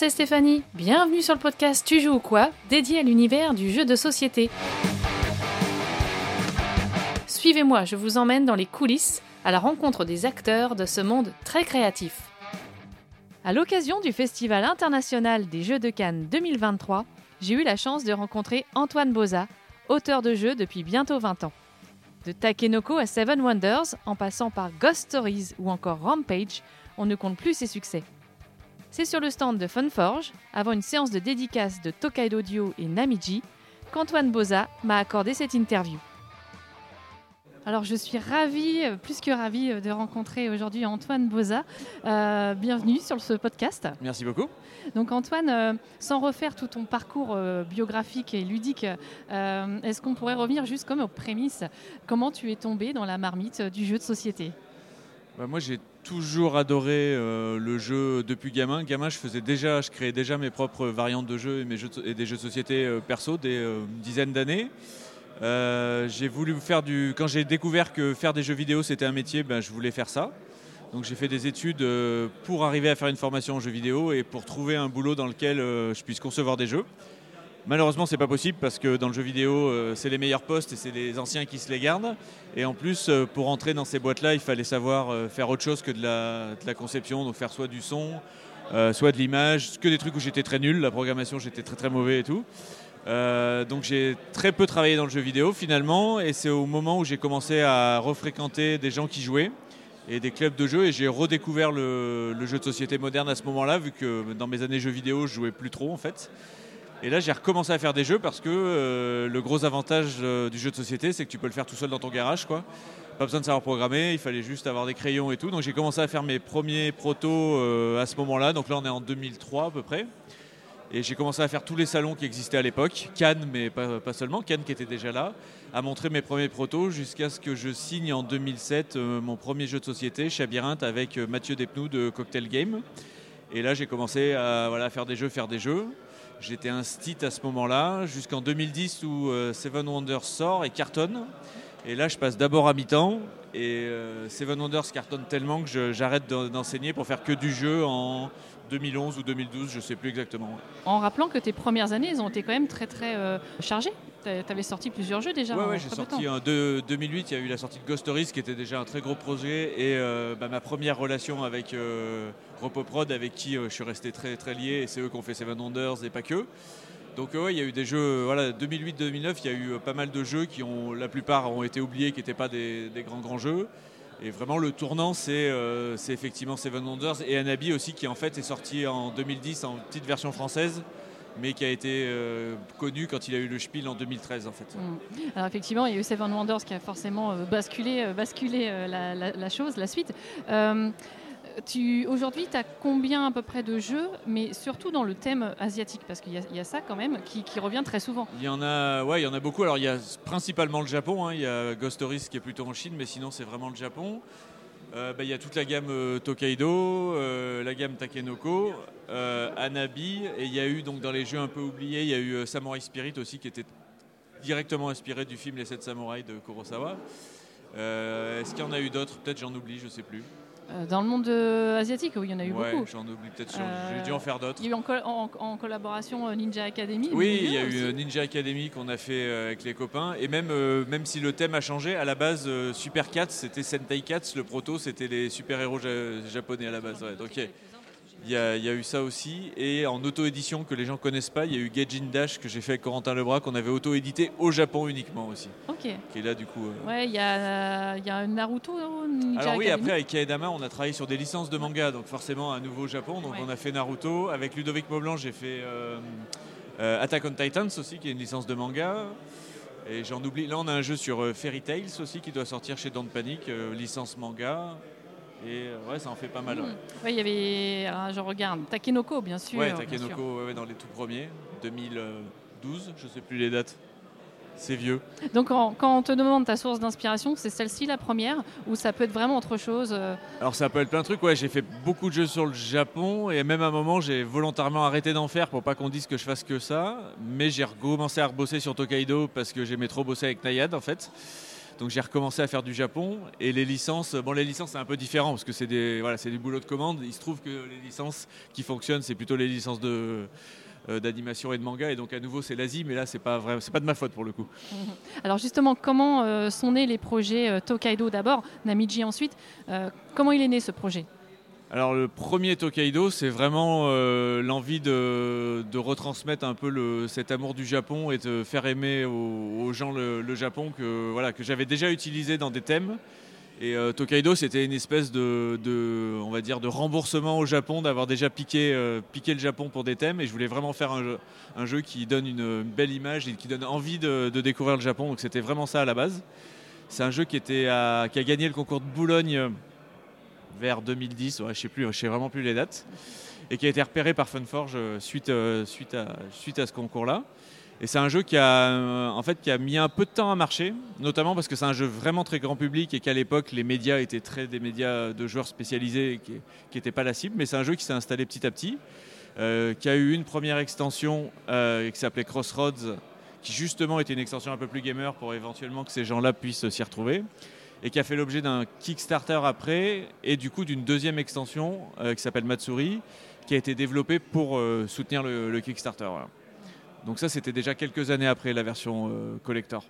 c'est Stéphanie. Bienvenue sur le podcast Tu joues ou quoi dédié à l'univers du jeu de société. Suivez-moi, je vous emmène dans les coulisses à la rencontre des acteurs de ce monde très créatif. À l'occasion du Festival international des Jeux de Cannes 2023, j'ai eu la chance de rencontrer Antoine Boza, auteur de jeux depuis bientôt 20 ans. De Takenoko à Seven Wonders, en passant par Ghost Stories ou encore Rampage, on ne compte plus ses succès. C'est sur le stand de Funforge, avant une séance de dédicace de Tokaido Dio et Namiji, qu'Antoine Boza m'a accordé cette interview. Alors je suis ravie, euh, plus que ravie, euh, de rencontrer aujourd'hui Antoine Boza. Euh, bienvenue sur ce podcast. Merci beaucoup. Donc Antoine, sans refaire tout ton parcours biographique et ludique, est-ce qu'on pourrait revenir juste comme aux prémices? Comment tu es tombé dans la marmite du jeu de société? Bah, Moi j'ai toujours adoré le jeu depuis gamin. Gamin, je faisais déjà, je créais déjà mes propres variantes de jeux et, mes jeux et des jeux de société perso des dizaines d'années. Euh, j'ai voulu faire du. Quand j'ai découvert que faire des jeux vidéo c'était un métier, ben, je voulais faire ça. Donc j'ai fait des études euh, pour arriver à faire une formation en jeux vidéo et pour trouver un boulot dans lequel euh, je puisse concevoir des jeux. Malheureusement, c'est pas possible parce que dans le jeu vidéo, c'est les meilleurs postes et c'est les anciens qui se les gardent. Et en plus, pour entrer dans ces boîtes-là, il fallait savoir faire autre chose que de la, conception, donc faire soit du son, soit de l'image, que des trucs où j'étais très nul. La programmation, j'étais très très mauvais et tout. Euh, donc j'ai très peu travaillé dans le jeu vidéo finalement et c'est au moment où j'ai commencé à refréquenter des gens qui jouaient et des clubs de jeu et j'ai redécouvert le, jeu de société moderne à ce moment-là vu que dans mes années jeux vidéo je jouais plus trop en fait. Et là j'ai recommencé à faire des jeux parce que euh, le gros avantage euh, du jeu de société c'est que tu peux le faire tout seul dans ton garage quoi. Pas besoin de savoir programmer, il fallait juste avoir des crayons et tout. Donc j'ai commencé à faire mes premiers protos à ce moment-là. Donc là on est en 2003 à peu près. Et j'ai commencé à faire tous les salons qui existaient à l'époque, Cannes, mais pas, seulement, Cannes qui était déjà là, à montrer mes premiers protos jusqu'à ce que je signe en 2007 euh, mon premier jeu de société, Chabyrinthe, avec euh, Mathieu Despnous de Cocktail Game. Et là, j'ai commencé à faire des jeux, faire des jeux. J'étais un stit à ce moment-là, jusqu'en 2010 où euh, Seven Wonders sort et cartonne. Et là, je passe d'abord à mi-temps. Et Seven Wonders cartonne tellement que j'arrête d'enseigner pour faire que du jeu en 2011 ou 2012, je ne sais plus exactement. En rappelant que tes premières années, elles ont été quand même très très euh, chargées. Tu avais sorti plusieurs jeux déjà. Oui, ouais, j'ai sorti en 2008, il y a eu la sortie de Ghost Stories qui était déjà un très gros projet et euh, bah, ma première relation avec euh, Ropoprod avec qui je suis resté très très lié et c'est eux qui ont fait Seven Wonders et pas que. Donc ouais, il y a eu des jeux, voilà, 2008-2009, il y a eu pas mal de jeux qui ont, la plupart ont été oubliés, qui n'étaient pas des, grands grands jeux. Et vraiment, le tournant, euh, c'est effectivement Seven Wonders et Anabi aussi, qui en fait est sorti en 2010 en petite version française mais qui a été euh, connu quand il a eu le Spiel en 2013 en fait. Mm. Alors effectivement, il y a eu Seven Wonders qui a forcément euh, basculé, basculé la, chose, la suite. Aujourd'hui, tu as combien à peu près de jeux, mais surtout dans le thème asiatique Parce qu'il y, a ça quand même qui, revient très souvent. Il y en a, ouais, il y en a beaucoup. Alors il y a principalement le Japon. Hein. Il y a Ghost Stories qui est plutôt en Chine, mais sinon c'est vraiment le Japon. Euh, bah, il y a toute la gamme euh, Tokaido, euh, la gamme Takenoko, Anabi, et il y a eu donc dans les jeux un peu oubliés, il y a eu Samurai Spirit aussi qui était directement inspiré du film Les 7 Samouraïs de Kurosawa. Est-ce qu'il y en a eu d'autres? Peut-être j'en oublie, je ne sais plus. Euh, dans le monde euh, asiatique, oui, il y en a eu ouais, beaucoup. J'en oublie peut-être, j'ai dû en faire d'autres. Il y a eu en, collaboration euh, Ninja Academy. Oui, il y a eu Ninja Academy qu'on a fait avec les copains. Et même, même si le thème a changé, à la base, Super Cats, c'était Sentai Cats. Le proto, c'était les super-héros japonais à la base. Ouais. Donc, il y, a, eu ça aussi. Et en auto-édition que les gens connaissent pas, il y a eu Gajin Dash que j'ai fait avec Corentin Lebras, qu'on avait auto-édité au Japon uniquement aussi. Ok. Qui est là du coup. Euh, ouais, il y a, y a Naruto. Alors oui, après avec Kaedama, on a travaillé sur des licences de manga, donc forcément à nouveau au Japon. Donc on a fait Naruto. Avec Ludovic Maublanc, j'ai fait euh, euh, Attack on Titans aussi, qui est une licence de manga. Et j'en oublie. Là, on a un jeu sur Fairy Tales aussi qui doit sortir chez Don't Panic, licence manga. Et euh, ouais, ça en fait pas mal. Oui, il y avait, je regarde, Takenoko, bien sûr. Ouais, Takenoko, Ouais, dans les tout premiers, 2012, je sais plus les dates. C'est vieux. Donc quand, on te demande ta source d'inspiration, c'est celle-ci la première ou ça peut être vraiment autre chose euh Alors ça peut être plein de trucs. Ouais, j'ai fait beaucoup de jeux sur le Japon et même à un moment j'ai volontairement arrêté d'en faire pour pas qu'on dise que je fasse que ça. Mais j'ai recommencé à rebosser sur Tokaido parce que j'aimais trop bosser avec Nayad en fait. Donc j'ai recommencé à faire du Japon et les licences, bon les licences c'est un peu différent parce que c'est des voilà c'est du boulot de commande. Il se trouve que les licences qui fonctionnent c'est plutôt les licences de euh, d'animation et de manga et donc à nouveau c'est l'Asie mais là c'est pas vrai c'est pas de ma faute pour le coup. Alors justement comment euh, sont nés les projets euh, Tokaido d'abord, Namiji ensuite. comment il est né ce projet? Alors le premier Tokaido, c'est vraiment euh, l'envie de, retransmettre un peu cet amour du Japon et de faire aimer aux, gens le, Japon que, voilà, que j'avais déjà utilisé dans des thèmes. Et euh, Tokaido, c'était une espèce de, on va dire, de remboursement au Japon, d'avoir déjà piqué, euh, piqué, le Japon pour des thèmes. Et je voulais vraiment faire un jeu, qui donne une belle image et qui donne envie de, découvrir le Japon. Donc c'était vraiment ça à la base. C'est un jeu qui a gagné le concours de Boulogne vers 2010, je sais plus, je sais vraiment plus les dates, et qui a été repéré par Funforge euh, suite, euh, suite à ce concours-là. Et c'est un jeu qui a, euh, en fait, qui a mis un peu de temps à marcher, notamment parce que c'est un jeu vraiment très grand public et qu'à l'époque, les médias étaient très des médias de joueurs spécialisés qui n'étaient pas la cible. Mais c'est un jeu qui s'est installé petit à petit, qui a eu une première extension qui s'appelait Crossroads, qui justement était une extension un peu plus gamer pour éventuellement que ces gens-là puissent s'y retrouver et qui a fait l'objet d'un Kickstarter après et du coup d'une deuxième extension euh, qui s'appelle Matsuri qui a été développée pour euh, soutenir le, Kickstarter. Donc ça c'était déjà quelques années après la version euh, collector.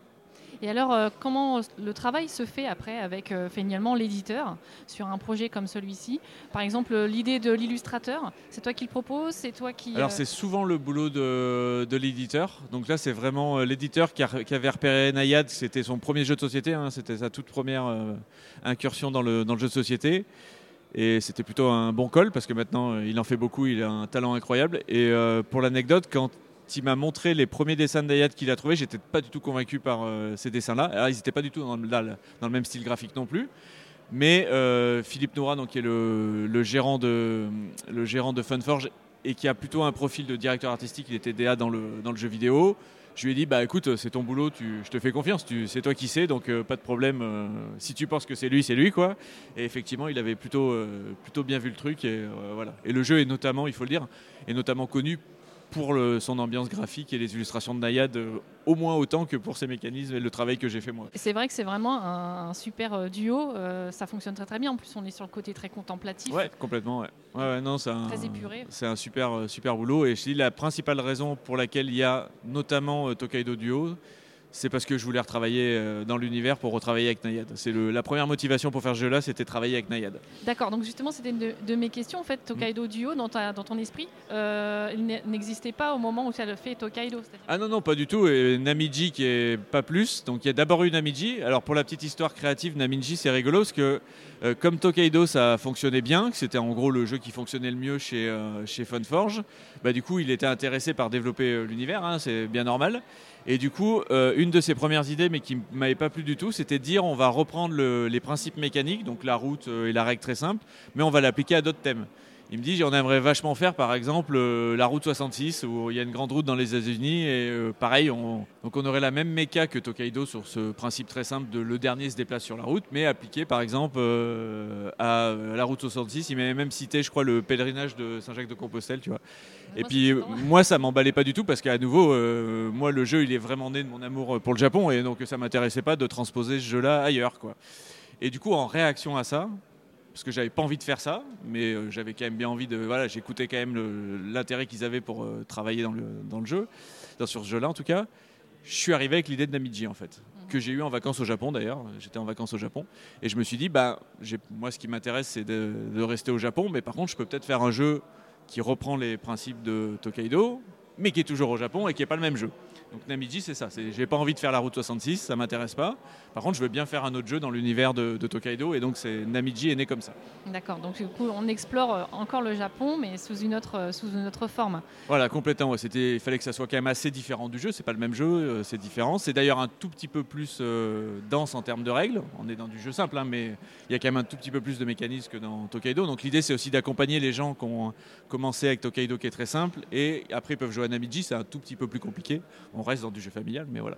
Et alors, euh, comment le travail se fait après avec euh, finalement l'éditeur sur un projet comme celui-ci? Par exemple, l'idée de l'illustrateur, c'est toi qui le proposes C'est toi qui. Alors, euh, c'est souvent le boulot de, l'éditeur. Donc là, c'est vraiment l'éditeur qui, avait repéré Nayad. C'était son premier jeu de société. Hein. C'était sa toute première incursion dans le, dans le jeu de société. Et c'était plutôt un bon col parce que maintenant il en fait beaucoup, il a un talent incroyable. Et pour l'anecdote, quand il m'a montré les premiers dessins de qu'il a trouvé, j'étais pas du tout convaincu par euh, ces dessins-là. Ils n'étaient pas du tout dans le, même style graphique non plus. Mais euh, Philippe Noura, donc, qui est le, gérant de, Funforge et qui a plutôt un profil de directeur artistique, il était DA dans le, jeu vidéo. Je lui ai dit, bah écoute, c'est ton boulot, je te fais confiance, c'est toi qui sais, donc euh, pas de problème. si tu penses que c'est lui, c'est lui, quoi. Et effectivement, il avait plutôt, plutôt bien vu le truc, et voilà. Et le jeu est notamment, il faut le dire, est notamment connu pour son ambiance graphique et les illustrations de Nayad euh, au moins autant que pour ses mécanismes et le travail que j'ai fait moi. C'est vrai que c'est vraiment un, super euh, duo, euh, ça fonctionne très très bien. En plus, on est sur le côté très contemplatif. Ouais, complètement. Ouais. non, c'est un, très épuré. C'est un super super boulot et je dis la principale raison pour laquelle il y a notamment Tokaido Duo, c'est parce que je voulais retravailler euh, dans l'univers pour retravailler avec Nayad. C'est la première motivation pour faire ce jeu-là, c'était travailler avec Nayad. D'accord, donc justement, c'était une de, mes questions. En fait, Tokaido Duo, dans, dans ton esprit, euh, il n'existait pas au moment où tu as fait Tokaido Ah non, non, pas du tout. Et Namiji qui est pas plus. Donc il y a d'abord eu Namiji. Alors pour la petite histoire créative, Namiji, c'est rigolo parce que euh, comme Tokaido, ça fonctionnait bien, que c'était en gros le jeu qui fonctionnait le mieux chez, chez Funforge, bah, du coup, il était intéressé par développer l'univers, hein, c'est bien normal. Et du coup, euh, une de ses premières idées, mais qui ne m'avait pas plu du tout, c'était de dire on va reprendre les principes mécaniques, donc la route euh, et la règle très simple, mais on va l'appliquer à d'autres thèmes. Il me dit, on aimerait vachement faire par exemple euh, la route 66 où il y a une grande route dans les États-Unis et euh, pareil, on, donc on aurait la même méca que Tokaido sur ce principe très simple de le dernier se déplace sur la route, mais appliqué par exemple euh, à la route 66. Il m'avait même cité, je crois, le pèlerinage de Saint-Jacques-de-Compostelle, tu vois. Et puis moi, ça m'emballait pas du tout parce qu'à nouveau, moi, le jeu, il est vraiment né de mon amour pour le Japon et donc ça m'intéressait pas de transposer ce jeu-là ailleurs, quoi. Et du coup, en réaction à ça, parce que j'avais pas envie de faire ça, mais euh, j'avais quand même bien envie de. Voilà, j'écoutais quand même l'intérêt qu'ils avaient pour euh, travailler dans le, jeu, dans, sur ce jeu-là en tout cas. Je suis arrivé avec l'idée de Namiji en fait, que j'ai eu en vacances au Japon d'ailleurs. J'étais en vacances au Japon et je me suis dit, bah, moi ce qui m'intéresse c'est de, de, rester au Japon, mais par contre je peux peut-être faire un jeu qui reprend les principes de Tokaido, mais qui est toujours au Japon et qui n'est pas le même jeu. Donc Namiji, c'est ça. J'ai pas envie de faire la route 66, ça m'intéresse pas. Par contre, je veux bien faire un autre jeu dans l'univers de, Tokaido, et donc c'est Namiji est né comme ça. D'accord. Donc du coup, on explore euh, encore le Japon, mais sous une autre, euh, sous une autre forme. Voilà, complètement. C'était, il fallait que ça soit quand même assez différent du jeu. C'est pas le même jeu, euh, c'est différent. C'est d'ailleurs un tout petit peu plus dense en termes de règles. On est dans du jeu simple, hein, mais il y a quand même un tout petit peu plus de mécanismes que dans Tokaido. Donc l'idée, c'est aussi d'accompagner les gens qui ont commencé avec Tokaido, qui est très simple, et après ils peuvent jouer à Amidji, c'est un tout petit peu plus compliqué. On reste dans du jeu familial, mais voilà.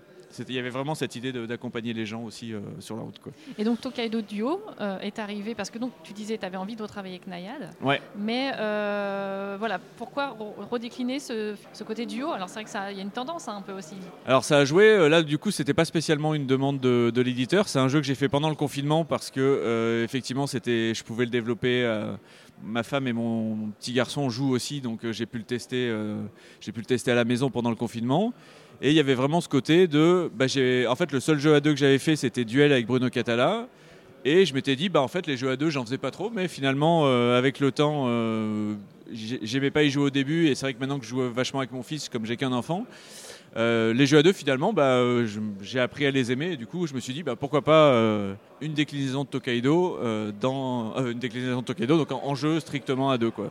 Il y avait vraiment cette idée d'accompagner les gens aussi euh, sur la route. Quoi. Et donc Tokaido Duo euh, est arrivé parce que donc tu disais tu avais envie de retravailler avec Nayad. Ouais. Mais euh, voilà, pourquoi redécliner ce, côté duo? Alors c'est vrai qu'il y a une tendance hein, un peu aussi. Alors ça a joué, là du coup c'était pas spécialement une demande de, l'éditeur, c'est un jeu que j'ai fait pendant le confinement parce que effectivement c'était, je pouvais le développer ma femme et mon petit garçon jouent aussi, donc j'ai pu le tester. j'ai pu le tester à la maison pendant le confinement. Et il y avait vraiment ce côté de. Bah, en fait, le seul jeu à deux que j'avais fait, c'était Duel avec Bruno Catala. Et je m'étais dit, bah, en fait, les jeux à deux, j'en faisais pas trop. Mais finalement, euh, avec le temps, euh, j'aimais pas y jouer au début. Et c'est vrai que maintenant que je joue vachement avec mon fils, comme j'ai qu'un enfant, euh, les jeux à deux, finalement, bah, j'ai appris à les aimer. Et du coup, je me suis dit, bah, pourquoi pas une déclinaison de Tokaido, dans, une déclinaison de Tokaido donc en, jeu strictement à deux. Quoi.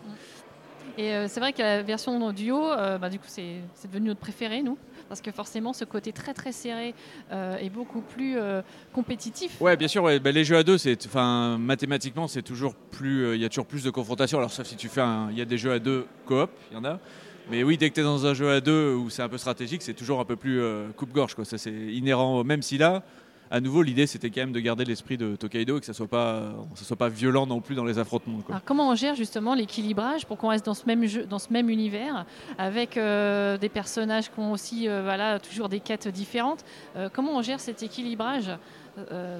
Et c'est vrai que la version duo, bah, du coup, c'est devenu notre préféré, nous parce que forcément ce côté très très serré euh, est beaucoup plus euh, compétitif. Ouais, bien sûr. Bah, les jeux à deux, c'est, enfin, mathématiquement, c'est toujours plus, euh, il y a toujours plus de confrontation. Alors sauf si tu fais, il y a des jeux à deux coop, il y en a. Mais oui, dès que tu es dans un jeu à deux où c'est un peu stratégique, c'est toujours un peu plus coupe-gorge. Quoi. Ça, c'est inhérent, même si là, à nouveau, l'idée c'était quand même de garder l'esprit de Tokaido et que ça soit pas, soit pas violent non plus dans les affrontements. Alors, comment on gère justement l'équilibrage pour qu'on reste dans ce même jeu, dans ce même univers, avec euh, des personnages qui ont aussi, euh, voilà, toujours des quêtes différentes? Euh, comment on gère cet équilibrage?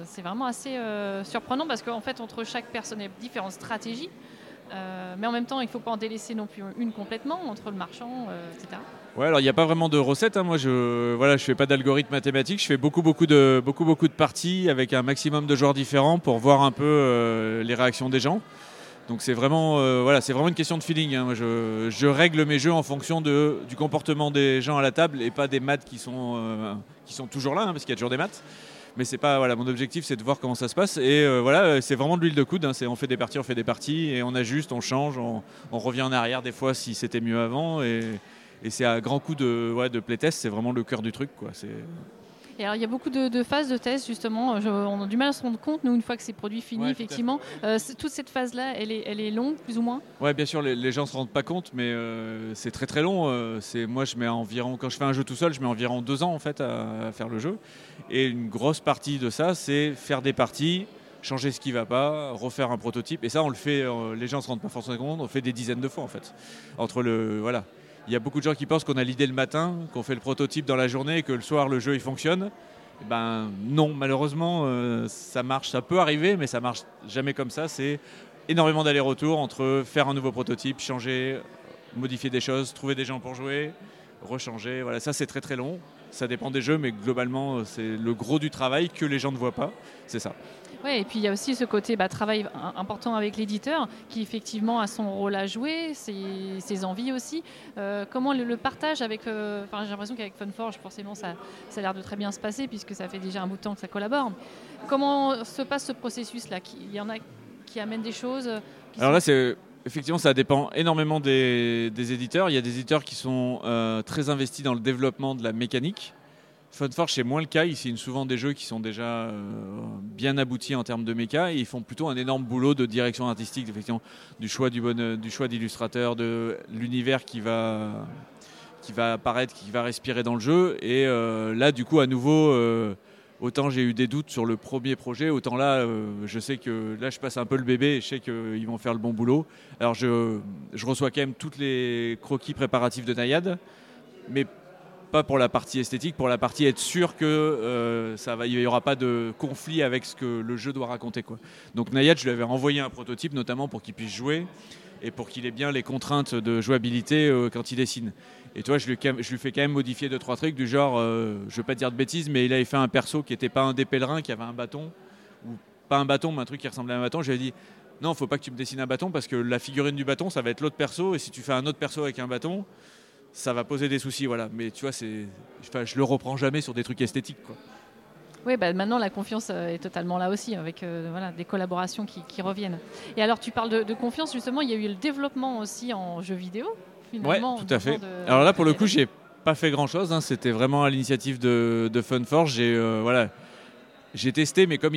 C'est vraiment assez surprenant parce qu'en fait, entre chaque personne, il y a différentes stratégies. Mais en même temps, il ne faut pas en délaisser non plus une complètement entre le marchand, etc. Ouais, alors il n'y a pas vraiment de recette. Hein. Moi, je voilà, je fais pas d'algorithme mathématique. Je fais beaucoup, beaucoup de, beaucoup, beaucoup de parties avec un maximum de joueurs différents pour voir un peu euh, les réactions des gens. Donc c'est vraiment, euh, voilà, c'est vraiment une question de feeling. Hein. Moi, je, je, règle mes jeux en fonction de, du comportement des gens à la table et pas des maths qui sont, euh, qui sont toujours là, hein, parce qu'il y a toujours des maths. Mais c'est pas, voilà, mon objectif, c'est de voir comment ça se passe. Et voilà, c'est vraiment de l'huile de coude. C'est, on fait des parties, on fait des parties et on ajuste, on change, on, revient en arrière des fois si c'était mieux avant. Et, c'est à grand coup de, ouais, de playtest, c'est vraiment le cœur du truc. Et alors, il y a beaucoup de, phases de test, justement. on a du mal à se rendre compte, nous, une fois que c'est produit fini, effectivement. Euh, toute cette phase-là, elle est, elle est longue, plus ou moins? Oui, bien sûr, les, gens ne se rendent pas compte, mais euh, c'est très très long. Euh, c'est moi, je mets environ, quand je fais un jeu tout seul, je mets environ deux ans en fait à, faire le jeu. Et une grosse partie de ça, c'est faire des parties, changer ce qui ne va pas, refaire un prototype. Et ça, on le fait, les gens ne se rendent pas forcément compte, on le fait des dizaines de fois en fait. Entre le, voilà, il y a beaucoup de gens qui pensent qu'on a l'idée le matin, qu'on fait le prototype dans la journée et que le soir le jeu il fonctionne. Eh ben non, malheureusement, euh, ça marche, ça peut arriver, mais ça marche jamais comme ça. C'est énormément d'aller-retour entre faire un nouveau prototype, changer, modifier des choses, trouver des gens pour jouer, rechanger. Voilà, ça c'est très très long. Ça dépend des jeux, mais globalement, c'est le gros du travail que les gens ne voient pas. C'est ça. Ouais, et puis il y a aussi ce côté bah, travail important avec l'éditeur qui effectivement a son rôle à jouer, ses, envies aussi. Euh, comment le, partage avec. Euh, j'ai l'impression qu'avec Funforge, forcément, ça, ça a l'air de très bien se passer puisque ça fait déjà un bout de temps que ça collabore. Comment se passe ce processus-là? Il y en a qui amènent des choses Alors là, c'est. Effectivement, ça dépend énormément des, éditeurs. Il y a des éditeurs qui sont euh, très investis dans le développement de la mécanique, Funforge, c'est moins le cas. Ils signent souvent des jeux qui sont déjà euh, bien aboutis en termes de méca et ils font plutôt un énorme boulot de direction artistique, effectivement, du choix du, bon, euh, du choix d'illustrateur, de l'univers qui va, qui va apparaître, qui va respirer dans le jeu. Et euh, là, du coup, à nouveau, autant j'ai eu des doutes sur le premier projet, autant là, je sais que là, je passe un peu le bébé et je sais qu'ils vont faire le bon boulot. Alors, je, je reçois quand même toutes les croquis préparatifs de Nayad, mais pas pour la partie esthétique, pour la partie être sûr que euh, ça va, il n'y aura pas de conflit avec ce que le jeu doit raconter. Quoi. Donc Nayad, je lui avais envoyé un prototype notamment pour qu'il puisse jouer et pour qu'il ait bien les contraintes de jouabilité euh, quand il dessine. Et toi, je lui, fais quand même modifier deux trois trucs du genre, euh, je veux pas dire de bêtises, mais il avait fait un perso qui n'était pas un des pèlerins, qui avait un bâton ou pas un bâton, mais un truc qui ressemblait à un bâton. Je lui ai dit non, faut pas que tu me dessines un bâton parce que la figurine du bâton, ça va être l'autre perso, et si tu fais un autre perso avec un bâton, ça va poser des soucis, voilà. Mais tu vois, c'est, enfin, je le reprends jamais sur des trucs esthétiques, quoi. Oui, bah maintenant la confiance euh, est totalement là aussi, avec euh, voilà, des collaborations qui, reviennent. Et alors, tu parles de, confiance, justement, il y a eu le développement aussi en jeu vidéo, finalement. Oui, tout à fait. Alors là, pour le coup, j'ai pas fait grand chose. Hein. C'était vraiment à l'initiative de, de Funforge. J'ai euh, voilà, J'ai testé, mais comme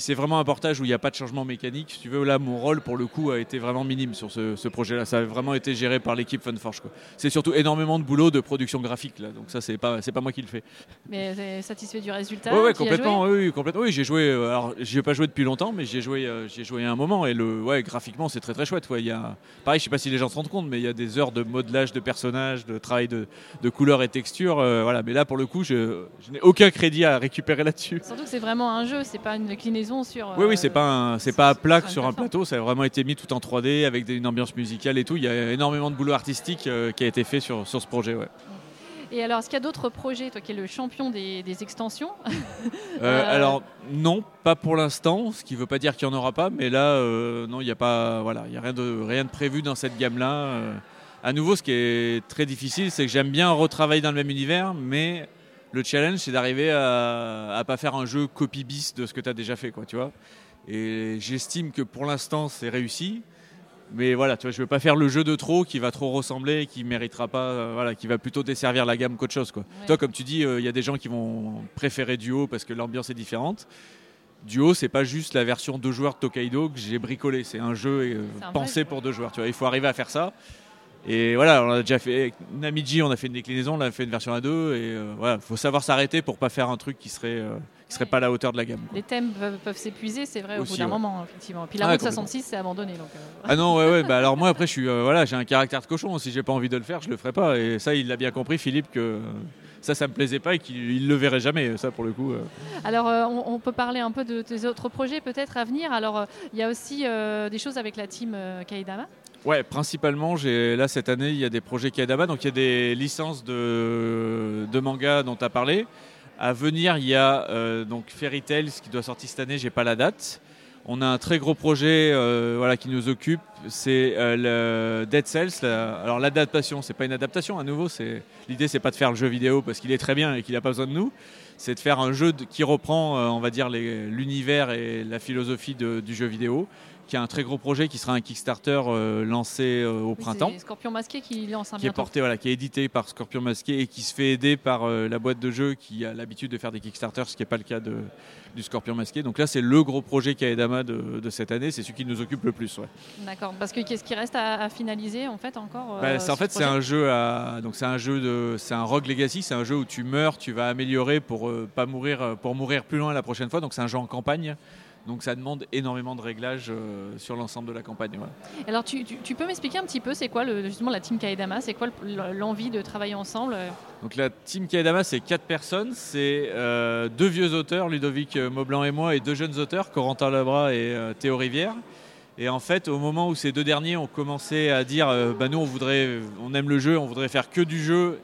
c'est vraiment un portage où il n'y a pas de changement mécanique, si tu veux, là, mon rôle pour le coup a été vraiment minime sur ce, projet-là. Ça a vraiment été géré par l'équipe Funforge. C'est surtout énormément de boulot de production graphique, là. Donc ça, c'est pas, pas moi qui le fais. Mais es satisfait du résultat Oui, complètement. oui, complètement. Oui, j'ai joué. Euh, alors, j'ai pas joué depuis longtemps, mais j'ai joué, euh, j'ai joué un moment. Et le, ouais, graphiquement, c'est très très chouette. Ouais, y a, pareil, je sais pas si les gens se rendent compte, mais il y a des heures de modelage de personnages, de travail de, de couleurs et textures. Euh, voilà. Mais là, pour le coup, je, je n'ai aucun crédit à récupérer là-dessus. Surtout que c'est vraiment un jeu. C'est pas une déclinaison sur. Oui, oui, c'est pas c'est pas à plaque sur un plateau. Ça a vraiment été mis tout en 3D avec une ambiance musicale et tout. Il y a énormément de boulot artistique euh, qui a été fait sur, sur ce projet. Ouais. Et alors, est-ce qu'il y a d'autres projets, toi qui es le champion des, extensions? Euh, euh, Alors, non, pas pour l'instant, ce qui ne veut pas dire qu'il n'y en aura pas, mais là, non, il n'y a pas, voilà, il y a rien de, rien de prévu dans cette gamme-là. à nouveau, ce qui est très difficile, c'est que j'aime bien retravailler dans le même univers, mais le challenge, c'est d'arriver à, ne pas faire un jeu copy bis de ce que tu as déjà fait, quoi, tu vois. Et j'estime que pour l'instant, c'est réussi. Mais voilà, tu vois, je veux pas faire le jeu de trop qui va trop ressembler et qui méritera pas, euh, voilà, qui va plutôt desservir la gamme qu'autre chose, quoi. Toi, comme tu dis, euh, il y a des gens qui vont préférer Duo parce que l'ambiance est différente. Duo, c'est pas juste la version deux joueurs de Tokaido que j'ai bricolé. C'est un jeu euh, pensé pour deux joueurs. Tu vois, il faut arriver à faire ça. Et voilà, on a déjà fait avec Namiji, on a fait une déclinaison, on a fait une version à deux, et euh, voilà, faut savoir s'arrêter pour pas faire un truc qui serait euh, qui serait pas à la hauteur de la gamme. Les thèmes peuvent, s'épuiser, c'est vrai, au bout d'un moment, effectivement. Puis la ah, 66, c'est abandonné. Donc, euh, Ah non, ouais, ouais. bah alors moi après, je suis voilà, j'ai un caractère de cochon. Si j'ai pas envie de le faire, je le ferai pas. Et ça, il l'a bien compris, Philippe, que ça, ça me plaisait pas et qu'il le verrait jamais. Ça, pour le coup. Alors, on, peut parler un peu de tes autres projets peut-être à venir. Alors, il y a aussi des choses avec la team Kaidama. Ouais, principalement, là cette année, il y a des projets Kaidama, donc il y a des licences de, de manga dont tu as parlé. À venir, il y a euh, donc Fairy Tail, qui doit sortir cette année, j'ai pas la date. On a un très gros projet euh, voilà, qui nous occupe, c'est euh, Dead Cells. alors l'adaptation, c'est pas une adaptation à nouveau. C'est l'idée, c'est pas de faire le jeu vidéo parce qu'il est très bien et qu'il n'a pas besoin de nous. C'est de faire un jeu qui reprend, on va dire, l'univers et la philosophie du jeu vidéo qui a un très gros projet qui sera un Kickstarter euh, lancé euh, au printemps. Scorpion Masqué qui lance un Qui est porté, voilà, qui est édité par Scorpion Masqué et qui se fait aider par euh, la boîte de jeu qui a l'habitude de faire des Kickstarters, ce qui n'est pas le cas de, du Scorpion Masqué. Donc là, c'est le gros projet Kaedama de, de cette année, c'est celui qui nous occupe le plus. Ouais. D'accord, parce que qu'est-ce qui reste à, finaliser en fait encore bah, En fait, c'est un jeu à, donc c'est un jeu de, c'est un Rogue Legacy, c'est un jeu où tu meurs, tu vas améliorer pour pas mourir, pour mourir plus loin la prochaine fois. Donc c'est un jeu en campagne. Donc ça demande énormément de réglages euh, sur l'ensemble de la campagne. Alors tu, peux m'expliquer un petit peu, c'est quoi le, justement la team Kaedama C'est quoi l'envie de travailler ensemble euh? Donc la team Kaedama, c'est quatre personnes. C'est euh, deux vieux auteurs, Ludovic Maublanc et moi, et deux jeunes auteurs, Corentin Labra et Théo Rivière. Et en fait, au moment où ces deux derniers ont commencé à dire, bah nous on voudrait, on aime le jeu, on voudrait faire que du jeu,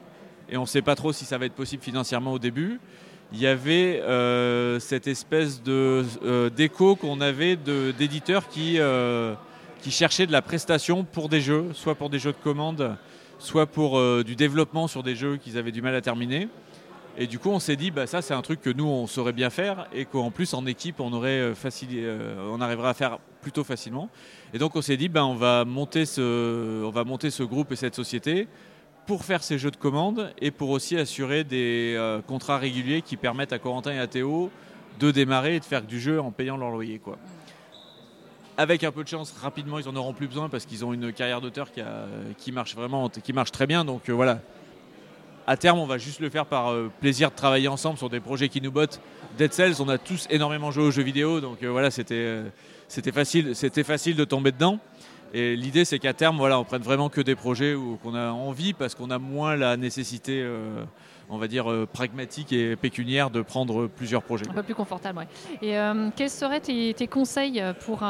et on ne sait pas trop si ça va être possible financièrement au début il y avait euh, cette espèce de euh, d'écho qu'on avait d'éditeurs qui, euh, qui cherchaient de la prestation pour des jeux, soit pour des jeux de commande, soit pour du développement sur des jeux qu'ils avaient du mal à terminer. Et du coup, on s'est dit, bah, ça, c'est un truc que nous, on saurait bien faire et qu'en plus, en équipe, on, aurait on arriverait à faire plutôt facilement. Et donc, on s'est dit, bah, on, va monter ce, on va monter ce groupe et cette société pour faire ces jeux de commande et pour aussi assurer des euh, contrats réguliers qui permettent à Corentin et à Théo de démarrer et de faire du jeu en payant leur loyer. Quoi. Avec un peu de chance, rapidement, ils en auront plus besoin parce qu'ils ont une carrière d'auteur qui, qui, marche vraiment, qui marche très bien. Donc euh, voilà, à terme, on va juste le faire par euh, plaisir de travailler ensemble sur des projets qui nous bottent. Dead Cells, on a tous énormément joué aux jeux vidéo, donc voilà, c'était c'était facile, c'était facile de tomber dedans. Et l'idée, c'est qu'à terme, voilà, on prenne vraiment que des projets où qu'on a envie parce qu'on a moins la nécessité euh, on va dire, euh, pragmatique et pécuniaire de prendre plusieurs projets. Un peu plus confortable, oui. Et euh, quels seraient tes, conseils pour,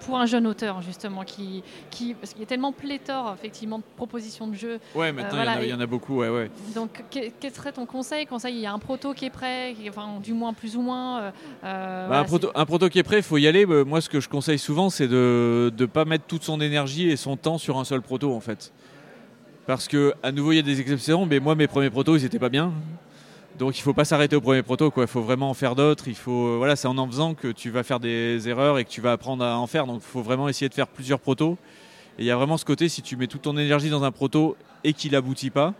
pour un jeune auteur, justement, qui, qui, parce qu'il y a tellement pléthore, effectivement, de propositions de jeux. Ouais, maintenant, il, y en a, beaucoup, ouais, ouais. Donc, quel, serait ton conseil? Quand il y a un proto qui est prêt, enfin, du moins, plus ou moins bah, un, proto, un, proto, qui est prêt, il faut y aller. Moi, ce que je conseille souvent, c'est de ne pas mettre toute son énergie et son temps sur un seul proto, en fait. Parce que à nouveau il y a des exceptions, mais moi mes premiers protos ils étaient pas bien. Donc il faut pas s'arrêter au premier proto, quoi. Il faut vraiment en faire d'autres. Il faut, euh, voilà, c'est en en faisant que tu vas faire des erreurs et que tu vas apprendre à en faire. Donc il faut vraiment essayer de faire plusieurs protos. Et il y a vraiment ce côté, si tu mets toute ton énergie dans un proto et qu'il aboutit pas,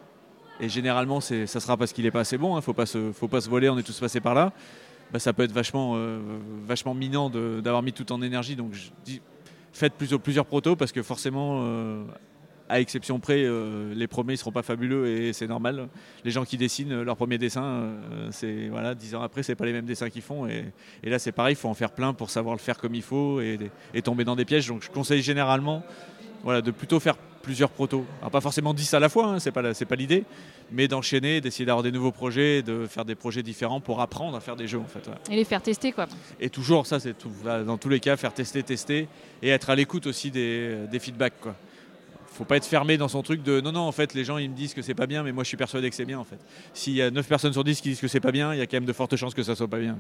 et généralement c'est, ça sera parce qu'il est pas assez bon. Hein, faut pas se, faut pas se voler. On est tous passés par là. bah, ça peut être vachement, euh, vachement minant d'avoir mis tout en énergie. Donc je dis, faites plusieurs, plusieurs protos parce que forcément, euh, à exception près, euh, les premiers ne seront pas fabuleux et c'est normal. Les gens qui dessinent euh, leur premier dessin, euh, c'est voilà, dix ans après, c'est pas les mêmes dessins qu'ils font. Et, et là, c'est pareil, il faut en faire plein pour savoir le faire comme il faut et, et tomber dans des pièges. Donc je conseille généralement voilà, de plutôt faire plusieurs protos. Alors pas forcément 10 à la fois, hein, c'est pas, l'idée, mais d'enchaîner, d'essayer d'avoir des nouveaux projets, de faire des projets différents pour apprendre à faire des jeux en fait. Et les faire tester, quoi. Et toujours, ça c'est tout, dans tous les cas, faire tester, tester et être à l'écoute aussi des, des feedbacks. Quoi. Faut pas être fermé dans son truc de non, non, en fait, les gens ils me disent que c'est pas bien, mais moi je suis persuadé que c'est bien en fait. S'il y a 9 personnes sur 10 qui disent que c'est pas bien, il y a quand même de fortes chances que ça soit pas bien.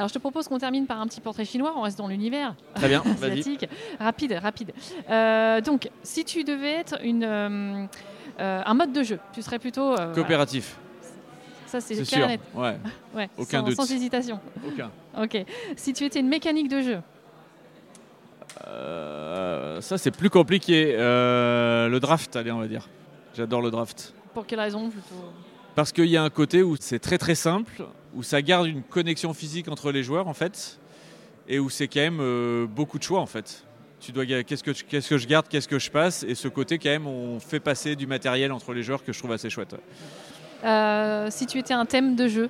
Alors je te propose qu'on termine par un petit portrait chinois, on reste dans l'univers Très bien, vas-y. asiatique. Rapide, rapide. Euh, donc, si tu devais être une, euh, euh, un mode de jeu, tu serais plutôt... Coopératif, voilà. Ça, c'est sûr. net. Ouais, Ouais, Aucun sans, doute. sans hésitation. aucun. Ok. Si tu étais une mécanique de jeu, Euh, ça c'est plus compliqué. Euh, le draft, allez, on va dire. J'adore le draft. pour quelle raison plutôt? Parce qu'il y a un côté où c'est très très simple, où ça garde une connexion physique entre les joueurs en fait, et où c'est quand même euh, beaucoup de choix en fait. Tu dois qu'est-ce que qu'est-ce que je garde, qu'est-ce que je passe, et ce côté quand même on fait passer du matériel entre les joueurs que je trouve assez chouette. ouais. Euh, Si tu étais un thème de jeu,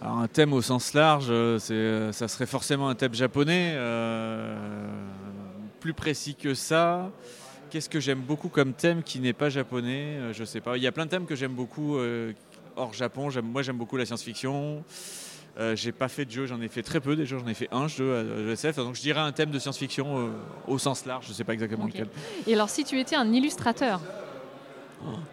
Alors un thème au sens large, euh, c'est, ça serait forcément un thème japonais. euh, plus précis que ça, qu'est-ce que j'aime beaucoup comme thème qui n'est pas japonais Euh, Je sais pas. Il y a plein de thèmes que j'aime beaucoup euh, hors Japon. J'aime, moi, j'aime beaucoup la science-fiction. Euh, j'ai pas fait de jeu, j'en ai fait très peu déjà. J'en ai fait un jeu à l'ESF. Donc je dirais un thème de science-fiction euh, au sens large. Je sais pas exactement lequel. et alors si tu étais un illustrateur,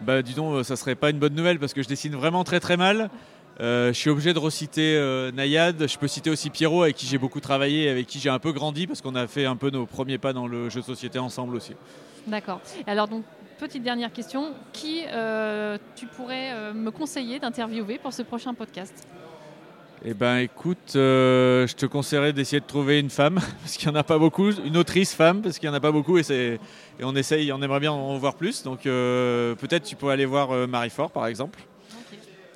Bah dis donc, ça serait pas une bonne nouvelle parce que je dessine vraiment très très mal. Euh, je suis obligé de reciter euh, Nayad. Je peux citer aussi Pierrot avec qui j'ai beaucoup travaillé, avec qui j'ai un peu grandi parce qu'on a fait un peu nos premiers pas dans le jeu de société ensemble aussi. d'accord. Alors donc, petite dernière question, qui euh, tu pourrais euh, me conseiller d'interviewer pour ce prochain podcast? Eh ben écoute, euh, je te conseillerais d'essayer de trouver une femme parce qu'il n'y en a pas beaucoup, une autrice femme parce qu'il n'y en a pas beaucoup et, on essaye, on aimerait bien en voir plus. Donc peut-être tu pourrais aller voir Marie Fort par exemple,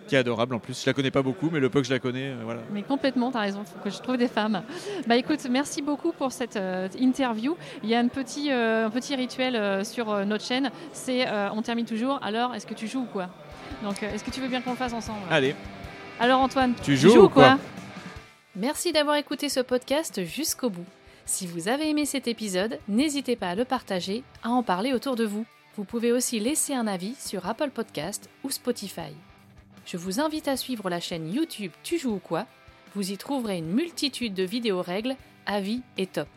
qui est adorable en plus. Je la connais pas beaucoup, mais le peu que je la connais, euh, voilà. Mais complètement, tu as raison, il faut que je trouve des femmes. Bah écoute, merci beaucoup pour cette euh, interview. Il y a un petit, euh, un petit rituel euh, sur euh, notre chaîne, c'est euh, on termine toujours, alors est-ce que tu joues ou quoi? Donc euh, est-ce que tu veux bien qu'on le fasse ensemble? Allez, Alors Antoine, Tu joues ou quoi? Merci d'avoir écouté ce podcast jusqu'au bout. Si vous avez aimé cet épisode, n'hésitez pas à le partager, à en parler autour de vous. Vous pouvez aussi laisser un avis sur Apple Podcast ou Spotify. Je vous invite à suivre la chaîne YouTube Tu joues ou quoi. Vous y trouverez une multitude de vidéos règles, avis et top.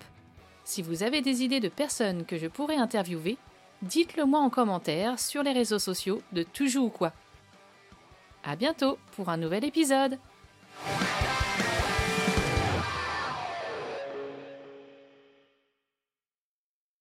Si vous avez des idées de personnes que je pourrais interviewer, dites-le moi en commentaire sur les réseaux sociaux de Tu joues ou quoi. À bientôt pour un nouvel épisode